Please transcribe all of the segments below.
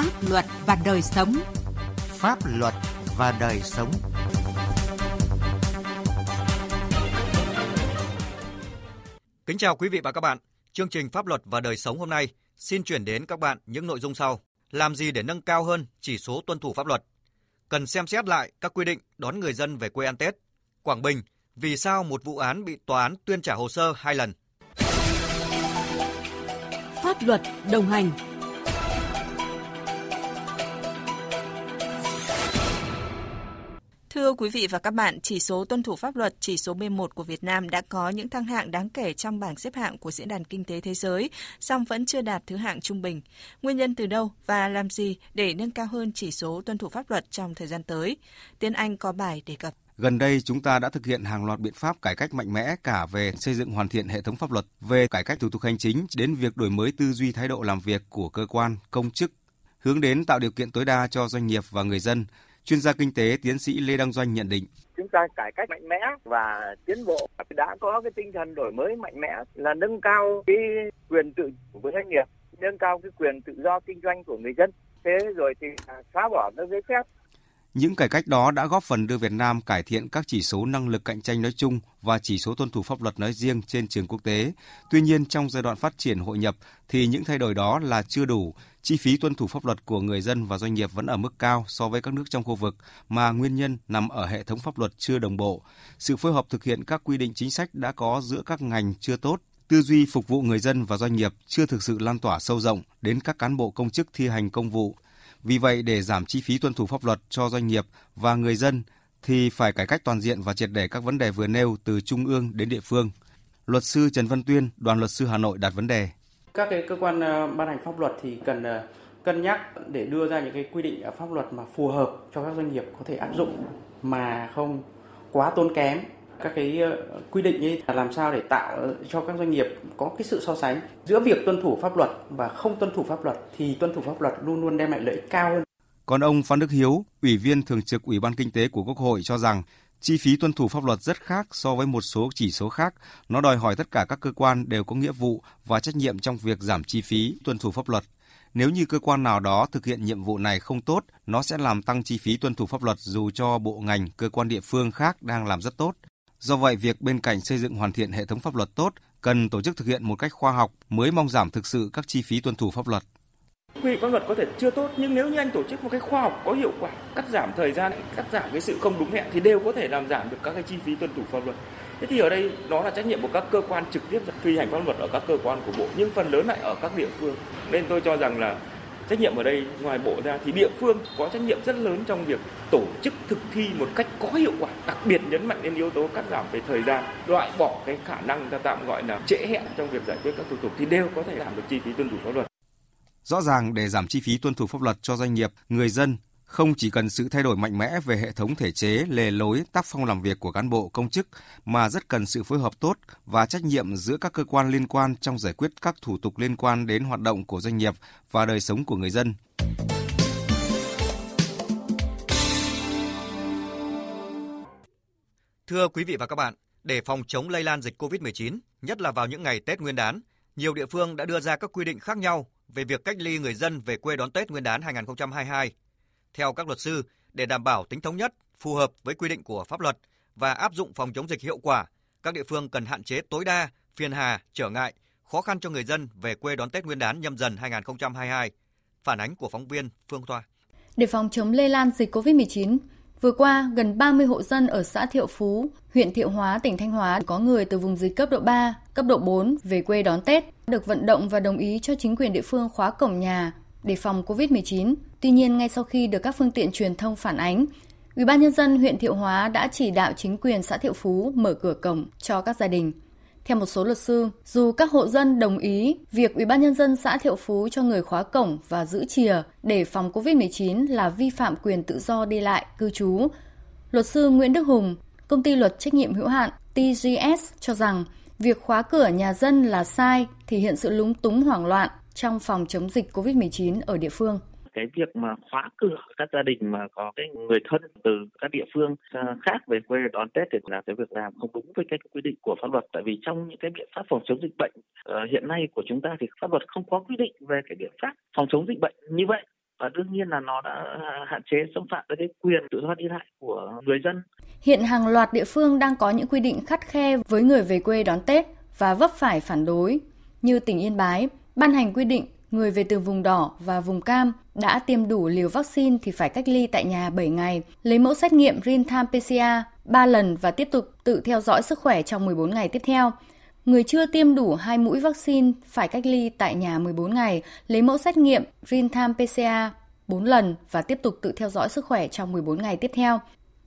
Pháp luật và đời sống. Pháp luật và đời sống. Kính chào quý vị và các bạn. Chương trình Pháp luật và đời sống hôm nay xin chuyển đến các bạn những nội dung sau. Làm gì để nâng cao hơn chỉ số tuân thủ pháp luật? Cần xem xét lại các quy định đón người dân về quê ăn Tết. Quảng Bình, vì sao một vụ án bị tòa án tuyên trả hồ sơ hai lần? Pháp luật đồng hành Thưa quý vị và các bạn, chỉ số tuân thủ pháp luật, chỉ số B1 của Việt Nam đã có những thăng hạng đáng kể trong bảng xếp hạng của Diễn đàn Kinh tế Thế giới, song vẫn chưa đạt thứ hạng trung bình. Nguyên nhân từ đâu và làm gì để nâng cao hơn chỉ số tuân thủ pháp luật trong thời gian tới? Tiến Anh có bài đề cập. Gần đây, chúng ta đã thực hiện hàng loạt biện pháp cải cách mạnh mẽ cả về xây dựng hoàn thiện hệ thống pháp luật, về cải cách thủ tục hành chính đến việc đổi mới tư duy thái độ làm việc của cơ quan, công chức, hướng đến tạo điều kiện tối đa cho doanh nghiệp và người dân Chuyên gia kinh tế tiến sĩ Lê Đăng Doanh nhận định. Chúng ta cải cách mạnh mẽ và tiến bộ đã có cái tinh thần đổi mới mạnh mẽ là nâng cao cái quyền tự chủ của doanh nghiệp, nâng cao cái quyền tự do kinh doanh của người dân. Thế rồi thì xóa bỏ các giấy phép những cải cách đó đã góp phần đưa Việt Nam cải thiện các chỉ số năng lực cạnh tranh nói chung và chỉ số tuân thủ pháp luật nói riêng trên trường quốc tế. Tuy nhiên, trong giai đoạn phát triển hội nhập thì những thay đổi đó là chưa đủ. Chi phí tuân thủ pháp luật của người dân và doanh nghiệp vẫn ở mức cao so với các nước trong khu vực, mà nguyên nhân nằm ở hệ thống pháp luật chưa đồng bộ. Sự phối hợp thực hiện các quy định chính sách đã có giữa các ngành chưa tốt, tư duy phục vụ người dân và doanh nghiệp chưa thực sự lan tỏa sâu rộng đến các cán bộ công chức thi hành công vụ vì vậy, để giảm chi phí tuân thủ pháp luật cho doanh nghiệp và người dân thì phải cải cách toàn diện và triệt để các vấn đề vừa nêu từ trung ương đến địa phương. Luật sư Trần Văn Tuyên, đoàn luật sư Hà Nội đặt vấn đề. Các cái cơ quan ờ, ban hành pháp luật thì cần ờ, cân nhắc để đưa ra những cái quy định ờ, pháp luật mà phù hợp cho các doanh nghiệp có thể áp dụng mà không quá tốn kém các cái ờ, quy định ấy là làm sao để tạo cho các doanh nghiệp có cái sự so sánh giữa việc tuân thủ pháp luật và không tuân thủ pháp luật thì tuân thủ pháp luật luôn luôn đem lại lợi ích cao hơn. Còn ông Phan Đức Hiếu, Ủy viên Thường trực Ủy ban Kinh tế của Quốc hội cho rằng chi phí tuân thủ pháp luật rất khác so với một số chỉ số khác. Nó đòi hỏi tất cả các cơ quan đều có nghĩa vụ và trách nhiệm trong việc giảm chi phí tuân thủ pháp luật. Nếu như cơ quan nào đó thực hiện nhiệm vụ này không tốt, nó sẽ làm tăng chi phí tuân thủ pháp luật dù cho bộ ngành, cơ quan địa phương khác đang làm rất tốt. Do vậy, việc bên cạnh xây dựng hoàn thiện hệ thống pháp luật tốt, cần tổ chức thực hiện một cách khoa học mới mong giảm thực sự các chi phí tuân thủ pháp luật. Quy định pháp luật có thể chưa tốt nhưng nếu như anh tổ chức một cách khoa học có hiệu quả, cắt giảm thời gian, cắt giảm cái sự không đúng hẹn thì đều có thể làm giảm được các cái chi phí tuân thủ pháp luật. Thế thì ở đây nó là trách nhiệm của các cơ quan trực tiếp thi hành pháp luật ở các cơ quan của bộ nhưng phần lớn lại ở các địa phương. Nên tôi cho rằng là trách nhiệm ở đây ngoài bộ ra thì địa phương có trách nhiệm rất lớn trong việc tổ chức thực thi một cách có hiệu quả đặc biệt nhấn mạnh đến yếu tố cắt giảm về thời gian loại bỏ cái khả năng ta tạm gọi là trễ hẹn trong việc giải quyết các thủ tục thì đều có thể giảm được chi phí tuân thủ pháp luật. Rõ ràng để giảm chi phí tuân thủ pháp luật cho doanh nghiệp, người dân không chỉ cần sự thay đổi mạnh mẽ về hệ thống thể chế, lề lối, tác phong làm việc của cán bộ công chức mà rất cần sự phối hợp tốt và trách nhiệm giữa các cơ quan liên quan trong giải quyết các thủ tục liên quan đến hoạt động của doanh nghiệp và đời sống của người dân. Thưa quý vị và các bạn, để phòng chống lây lan dịch COVID-19, nhất là vào những ngày Tết Nguyên đán, nhiều địa phương đã đưa ra các quy định khác nhau về việc cách ly người dân về quê đón Tết Nguyên đán 2022 theo các luật sư, để đảm bảo tính thống nhất, phù hợp với quy định của pháp luật và áp dụng phòng chống dịch hiệu quả, các địa phương cần hạn chế tối đa phiền hà, trở ngại, khó khăn cho người dân về quê đón Tết Nguyên đán nhâm dần 2022. Phản ánh của phóng viên Phương Thoa. Để phòng chống lây lan dịch COVID-19, vừa qua gần 30 hộ dân ở xã Thiệu Phú, huyện Thiệu Hóa, tỉnh Thanh Hóa có người từ vùng dịch cấp độ 3, cấp độ 4 về quê đón Tết, được vận động và đồng ý cho chính quyền địa phương khóa cổng nhà để phòng COVID-19. Tuy nhiên, ngay sau khi được các phương tiện truyền thông phản ánh, Ủy ban nhân dân huyện Thiệu Hóa đã chỉ đạo chính quyền xã Thiệu Phú mở cửa cổng cho các gia đình. Theo một số luật sư, dù các hộ dân đồng ý việc Ủy ban nhân dân xã Thiệu Phú cho người khóa cổng và giữ chìa để phòng COVID-19 là vi phạm quyền tự do đi lại, cư trú, luật sư Nguyễn Đức Hùng, công ty luật trách nhiệm hữu hạn TGS cho rằng việc khóa cửa nhà dân là sai, thể hiện sự lúng túng hoảng loạn trong phòng chống dịch COVID-19 ở địa phương? Cái việc mà khóa cửa các gia đình mà có cái người thân từ các địa phương khác về quê đón Tết thì là cái việc làm không đúng với cái quy định của pháp luật. Tại vì trong những cái biện pháp phòng chống dịch bệnh uh, hiện nay của chúng ta thì pháp luật không có quy định về cái biện pháp phòng chống dịch bệnh như vậy. Và đương nhiên là nó đã hạn chế xâm phạm tới cái quyền tự do đi lại của người dân. Hiện hàng loạt địa phương đang có những quy định khắt khe với người về quê đón Tết và vấp phải phản đối, như tỉnh Yên Bái ban hành quy định người về từ vùng đỏ và vùng cam đã tiêm đủ liều vaccine thì phải cách ly tại nhà 7 ngày, lấy mẫu xét nghiệm real-time PCR 3 lần và tiếp tục tự theo dõi sức khỏe trong 14 ngày tiếp theo. Người chưa tiêm đủ 2 mũi vaccine phải cách ly tại nhà 14 ngày, lấy mẫu xét nghiệm real-time PCR 4 lần và tiếp tục tự theo dõi sức khỏe trong 14 ngày tiếp theo.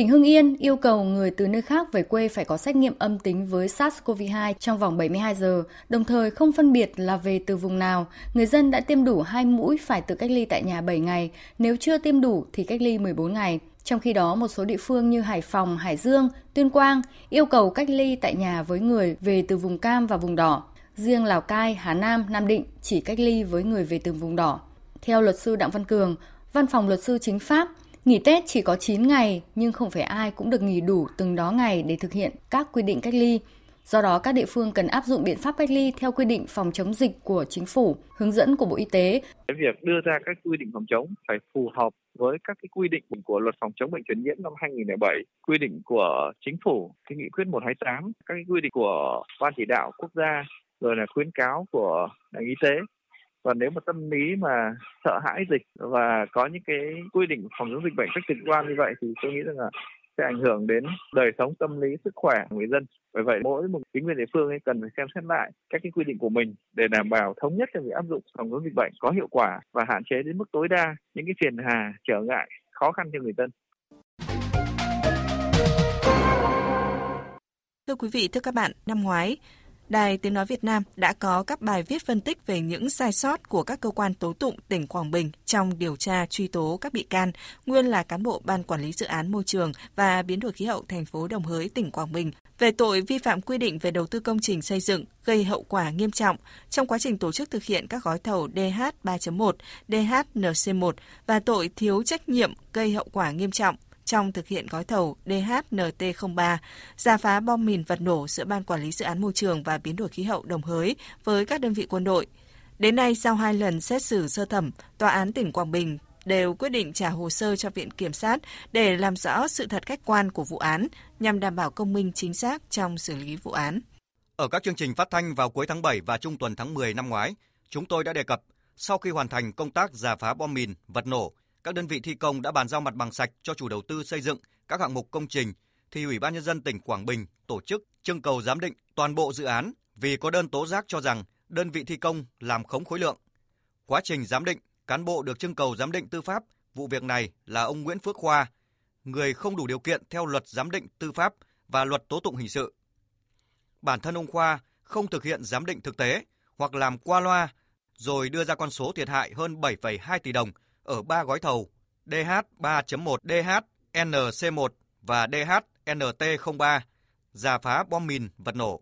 Tỉnh Hưng Yên yêu cầu người từ nơi khác về quê phải có xét nghiệm âm tính với SARS-CoV-2 trong vòng 72 giờ, đồng thời không phân biệt là về từ vùng nào. Người dân đã tiêm đủ 2 mũi phải tự cách ly tại nhà 7 ngày, nếu chưa tiêm đủ thì cách ly 14 ngày. Trong khi đó, một số địa phương như Hải Phòng, Hải Dương, Tuyên Quang yêu cầu cách ly tại nhà với người về từ vùng cam và vùng đỏ. Riêng Lào Cai, Hà Nam, Nam Định chỉ cách ly với người về từ vùng đỏ. Theo luật sư Đặng Văn Cường, Văn phòng luật sư chính pháp, Nghỉ Tết chỉ có 9 ngày nhưng không phải ai cũng được nghỉ đủ từng đó ngày để thực hiện các quy định cách ly. Do đó, các địa phương cần áp dụng biện pháp cách ly theo quy định phòng chống dịch của chính phủ, hướng dẫn của Bộ Y tế. Cái việc đưa ra các quy định phòng chống phải phù hợp với các cái quy định của luật phòng chống bệnh truyền nhiễm năm 2007, quy định của chính phủ, cái nghị quyết 128, các cái quy định của ban chỉ đạo quốc gia, rồi là khuyến cáo của ngành y tế và nếu mà tâm lý mà sợ hãi dịch và có những cái quy định phòng chống dịch bệnh cách trực quan như vậy thì tôi nghĩ rằng là sẽ ảnh hưởng đến đời sống tâm lý sức khỏe của người dân. Bởi vậy mỗi một chính quyền địa phương ấy cần phải xem xét lại các cái quy định của mình để đảm bảo thống nhất trong việc áp dụng phòng chống dịch bệnh có hiệu quả và hạn chế đến mức tối đa những cái phiền hà trở ngại khó khăn cho người dân. Thưa quý vị, thưa các bạn, năm ngoái, Đài Tiếng Nói Việt Nam đã có các bài viết phân tích về những sai sót của các cơ quan tố tụng tỉnh Quảng Bình trong điều tra truy tố các bị can, nguyên là cán bộ Ban Quản lý Dự án Môi trường và Biến đổi Khí hậu thành phố Đồng Hới, tỉnh Quảng Bình về tội vi phạm quy định về đầu tư công trình xây dựng gây hậu quả nghiêm trọng. Trong quá trình tổ chức thực hiện các gói thầu DH 3.1, DHNC1 và tội thiếu trách nhiệm gây hậu quả nghiêm trọng trong thực hiện gói thầu DHNT03, giả phá bom mìn vật nổ giữa Ban Quản lý Dự án Môi trường và Biến đổi Khí hậu Đồng Hới với các đơn vị quân đội. Đến nay, sau hai lần xét xử sơ thẩm, Tòa án tỉnh Quảng Bình đều quyết định trả hồ sơ cho Viện Kiểm sát để làm rõ sự thật khách quan của vụ án nhằm đảm bảo công minh chính xác trong xử lý vụ án. Ở các chương trình phát thanh vào cuối tháng 7 và trung tuần tháng 10 năm ngoái, chúng tôi đã đề cập sau khi hoàn thành công tác giả phá bom mìn, vật nổ các đơn vị thi công đã bàn giao mặt bằng sạch cho chủ đầu tư xây dựng các hạng mục công trình thì Ủy ban nhân dân tỉnh Quảng Bình tổ chức trưng cầu giám định toàn bộ dự án vì có đơn tố giác cho rằng đơn vị thi công làm khống khối lượng. Quá trình giám định, cán bộ được trưng cầu giám định tư pháp vụ việc này là ông Nguyễn Phước Khoa, người không đủ điều kiện theo luật giám định tư pháp và luật tố tụng hình sự. Bản thân ông Khoa không thực hiện giám định thực tế hoặc làm qua loa rồi đưa ra con số thiệt hại hơn 7,2 tỷ đồng ở ba gói thầu DH3.1, DH-NC1 và DH-NT03 giả phá bom mìn vật nổ.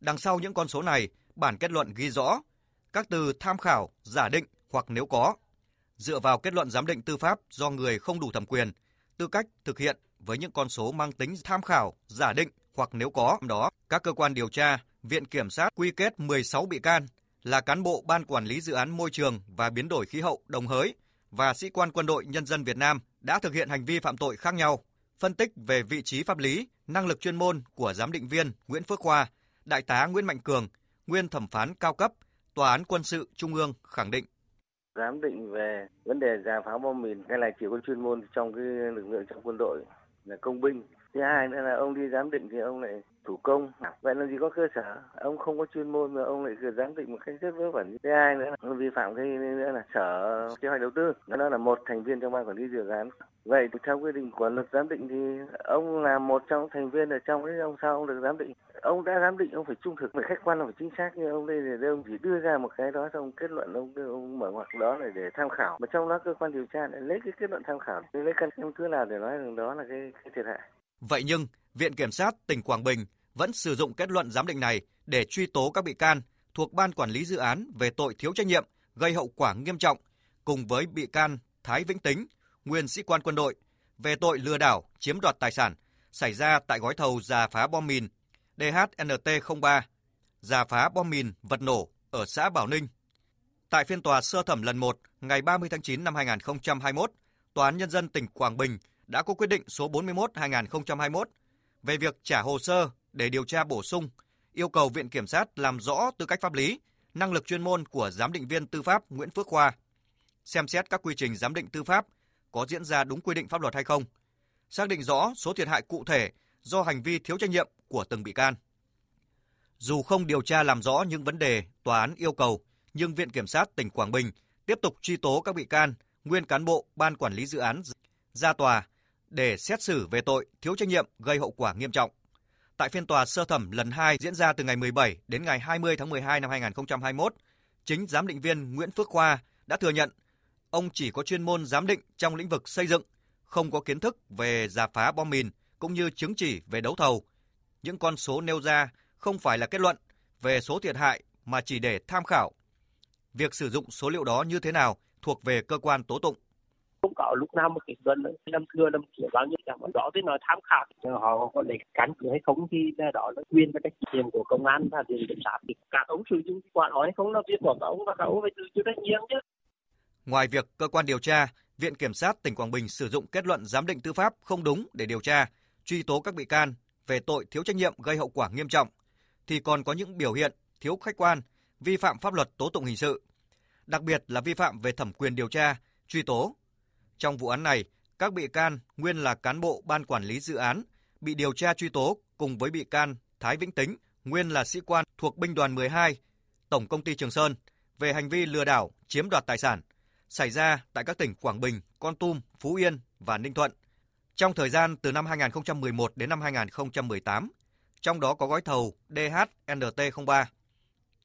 Đằng sau những con số này, bản kết luận ghi rõ các từ tham khảo, giả định hoặc nếu có. Dựa vào kết luận giám định tư pháp do người không đủ thẩm quyền, tư cách thực hiện với những con số mang tính tham khảo, giả định hoặc nếu có đó, các cơ quan điều tra, viện kiểm sát quy kết 16 bị can là cán bộ ban quản lý dự án môi trường và biến đổi khí hậu Đồng Hới và sĩ quan quân đội nhân dân Việt Nam đã thực hiện hành vi phạm tội khác nhau. Phân tích về vị trí pháp lý, năng lực chuyên môn của giám định viên Nguyễn Phước Khoa, Đại tá Nguyễn Mạnh Cường, nguyên thẩm phán cao cấp, Tòa án quân sự Trung ương khẳng định giám định về vấn đề giả phá bom mìn hay là chỉ có chuyên môn trong cái lực lượng trong quân đội là công binh thứ hai nữa là ông đi giám định thì ông lại thủ công. Vậy làm gì có cơ sở? Ông không có chuyên môn mà ông lại cứ giám định một cách rất vớ vẩn thứ hai nữa là vi phạm cái nữa là sở kế hoạch đầu tư. Nó là một thành viên trong ban quản lý dự án. Vậy thì theo quy định của luật giám định thì ông là một trong thành viên ở trong đấy ông sao ông được giám định? Ông đã giám định ông phải trung thực phải khách quan phải chính xác như ông đây thì ông chỉ đưa ra một cái đó xong kết luận ông ông mở ngoặc đó là để tham khảo. Mà trong đó cơ quan điều tra lại lấy cái kết luận tham khảo lấy căn cứ nào để nói rằng đó là cái, cái thiệt hại. Vậy nhưng, Viện Kiểm sát tỉnh Quảng Bình vẫn sử dụng kết luận giám định này để truy tố các bị can thuộc Ban Quản lý Dự án về tội thiếu trách nhiệm, gây hậu quả nghiêm trọng, cùng với bị can Thái Vĩnh Tính, nguyên sĩ quan quân đội, về tội lừa đảo, chiếm đoạt tài sản xảy ra tại gói thầu giả phá bom mìn DHNT03, giả phá bom mìn vật nổ ở xã Bảo Ninh. Tại phiên tòa sơ thẩm lần 1 ngày 30 tháng 9 năm 2021, Tòa án Nhân dân tỉnh Quảng Bình đã có quyết định số 41-2021 về việc trả hồ sơ để điều tra bổ sung, yêu cầu Viện Kiểm sát làm rõ tư cách pháp lý, năng lực chuyên môn của giám định viên tư pháp Nguyễn Phước Khoa, xem xét các quy trình giám định tư pháp có diễn ra đúng quy định pháp luật hay không, xác định rõ số thiệt hại cụ thể do hành vi thiếu trách nhiệm của từng bị can. Dù không điều tra làm rõ những vấn đề tòa án yêu cầu, nhưng Viện Kiểm sát tỉnh Quảng Bình tiếp tục truy tố các bị can, nguyên cán bộ ban quản lý dự án ra tòa để xét xử về tội thiếu trách nhiệm gây hậu quả nghiêm trọng. Tại phiên tòa sơ thẩm lần 2 diễn ra từ ngày 17 đến ngày 20 tháng 12 năm 2021, chính giám định viên Nguyễn Phước Khoa đã thừa nhận ông chỉ có chuyên môn giám định trong lĩnh vực xây dựng, không có kiến thức về giả phá bom mìn cũng như chứng chỉ về đấu thầu. Những con số nêu ra không phải là kết luận về số thiệt hại mà chỉ để tham khảo. Việc sử dụng số liệu đó như thế nào thuộc về cơ quan tố tụng không có lúc nào mà kết luận năm thừa năm kiểu bao nhiêu cả mà đó thì nói tham khảo họ có để cắn cứ hay không thì đó là quyền và trách nhiệm của công an và viện kiểm sát thì các ông sử dụng quả nói hay không là việc của các ông và các ông phải tự chịu trách nhiệm chứ Ngoài việc cơ quan điều tra, Viện Kiểm sát tỉnh Quảng Bình sử dụng kết luận giám định tư pháp không đúng để điều tra, truy tố các bị can về tội thiếu trách nhiệm gây hậu quả nghiêm trọng, thì còn có những biểu hiện thiếu khách quan, vi phạm pháp luật tố tụng hình sự, đặc biệt là vi phạm về thẩm quyền điều tra, truy tố. Trong vụ án này, các bị can nguyên là cán bộ ban quản lý dự án bị điều tra truy tố cùng với bị can Thái Vĩnh Tính, nguyên là sĩ quan thuộc binh đoàn 12, Tổng công ty Trường Sơn về hành vi lừa đảo, chiếm đoạt tài sản xảy ra tại các tỉnh Quảng Bình, Con Tum, Phú Yên và Ninh Thuận trong thời gian từ năm 2011 đến năm 2018, trong đó có gói thầu DHNT03.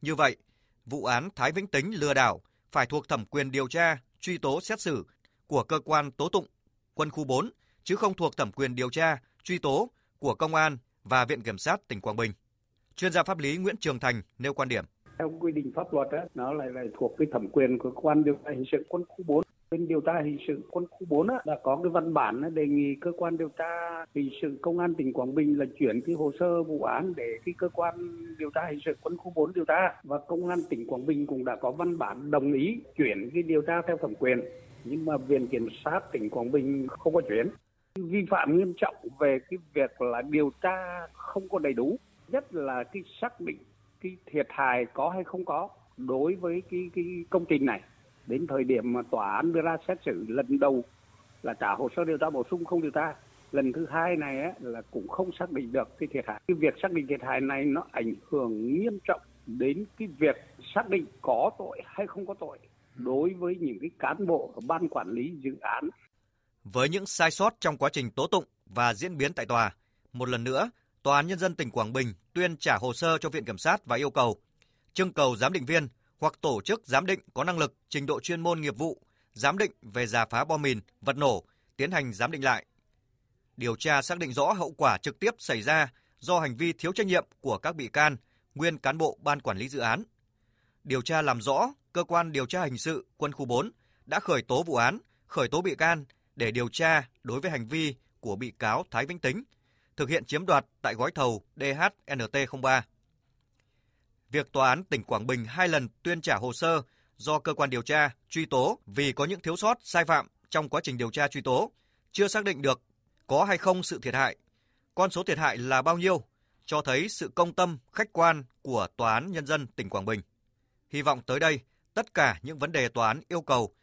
Như vậy, vụ án Thái Vĩnh Tính lừa đảo phải thuộc thẩm quyền điều tra, truy tố xét xử của cơ quan tố tụng quân khu 4 chứ không thuộc thẩm quyền điều tra, truy tố của công an và Viện Kiểm sát tỉnh Quảng Bình. Chuyên gia pháp lý Nguyễn Trường Thành nêu quan điểm. Theo quy định pháp luật á, nó lại lại thuộc cái thẩm quyền của cơ quan điều tra hình sự quân khu 4 bên điều tra hình sự quân khu 4 á, đã có cái văn bản đề nghị cơ quan điều tra hình sự công an tỉnh Quảng Bình là chuyển cái hồ sơ vụ án để cái cơ quan điều tra hình sự quân khu 4 điều tra và công an tỉnh Quảng Bình cũng đã có văn bản đồng ý chuyển cái điều tra theo thẩm quyền nhưng mà viện kiểm sát tỉnh Quảng Bình không có chuyển. Vi phạm nghiêm trọng về cái việc là điều tra không có đầy đủ nhất là cái xác định cái thiệt hại có hay không có đối với cái cái công trình này. Đến thời điểm mà tòa án đưa ra xét xử lần đầu là trả hồ sơ điều tra bổ sung không điều tra. Lần thứ hai này á, là cũng không xác định được cái thiệt hại. Cái việc xác định thiệt hại này nó ảnh hưởng nghiêm trọng đến cái việc xác định có tội hay không có tội đối với những cái cán bộ ở ban quản lý dự án với những sai sót trong quá trình tố tụng và diễn biến tại tòa một lần nữa Tòa án Nhân dân tỉnh Quảng Bình tuyên trả hồ sơ cho Viện Kiểm sát và yêu cầu trưng cầu giám định viên hoặc tổ chức giám định có năng lực, trình độ chuyên môn nghiệp vụ, giám định về giả phá bom mìn, vật nổ, tiến hành giám định lại. Điều tra xác định rõ hậu quả trực tiếp xảy ra do hành vi thiếu trách nhiệm của các bị can, nguyên cán bộ ban quản lý dự án. Điều tra làm rõ, cơ quan điều tra hình sự quân khu 4 đã khởi tố vụ án, khởi tố bị can để điều tra đối với hành vi của bị cáo Thái Vĩnh Tính, thực hiện chiếm đoạt tại gói thầu DHNT03. Việc tòa án tỉnh Quảng Bình hai lần tuyên trả hồ sơ do cơ quan điều tra truy tố vì có những thiếu sót sai phạm trong quá trình điều tra truy tố, chưa xác định được có hay không sự thiệt hại. Con số thiệt hại là bao nhiêu cho thấy sự công tâm, khách quan của Tòa án Nhân dân tỉnh Quảng Bình. Hy vọng tới đây, tất cả những vấn đề tòa án yêu cầu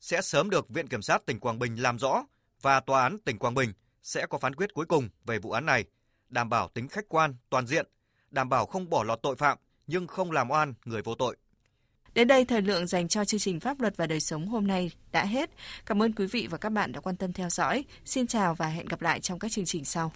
sẽ sớm được Viện Kiểm sát tỉnh Quảng Bình làm rõ và Tòa án tỉnh Quảng Bình sẽ có phán quyết cuối cùng về vụ án này, đảm bảo tính khách quan, toàn diện, đảm bảo không bỏ lọt tội phạm nhưng không làm oan người vô tội. Đến đây thời lượng dành cho chương trình Pháp luật và đời sống hôm nay đã hết. Cảm ơn quý vị và các bạn đã quan tâm theo dõi. Xin chào và hẹn gặp lại trong các chương trình sau.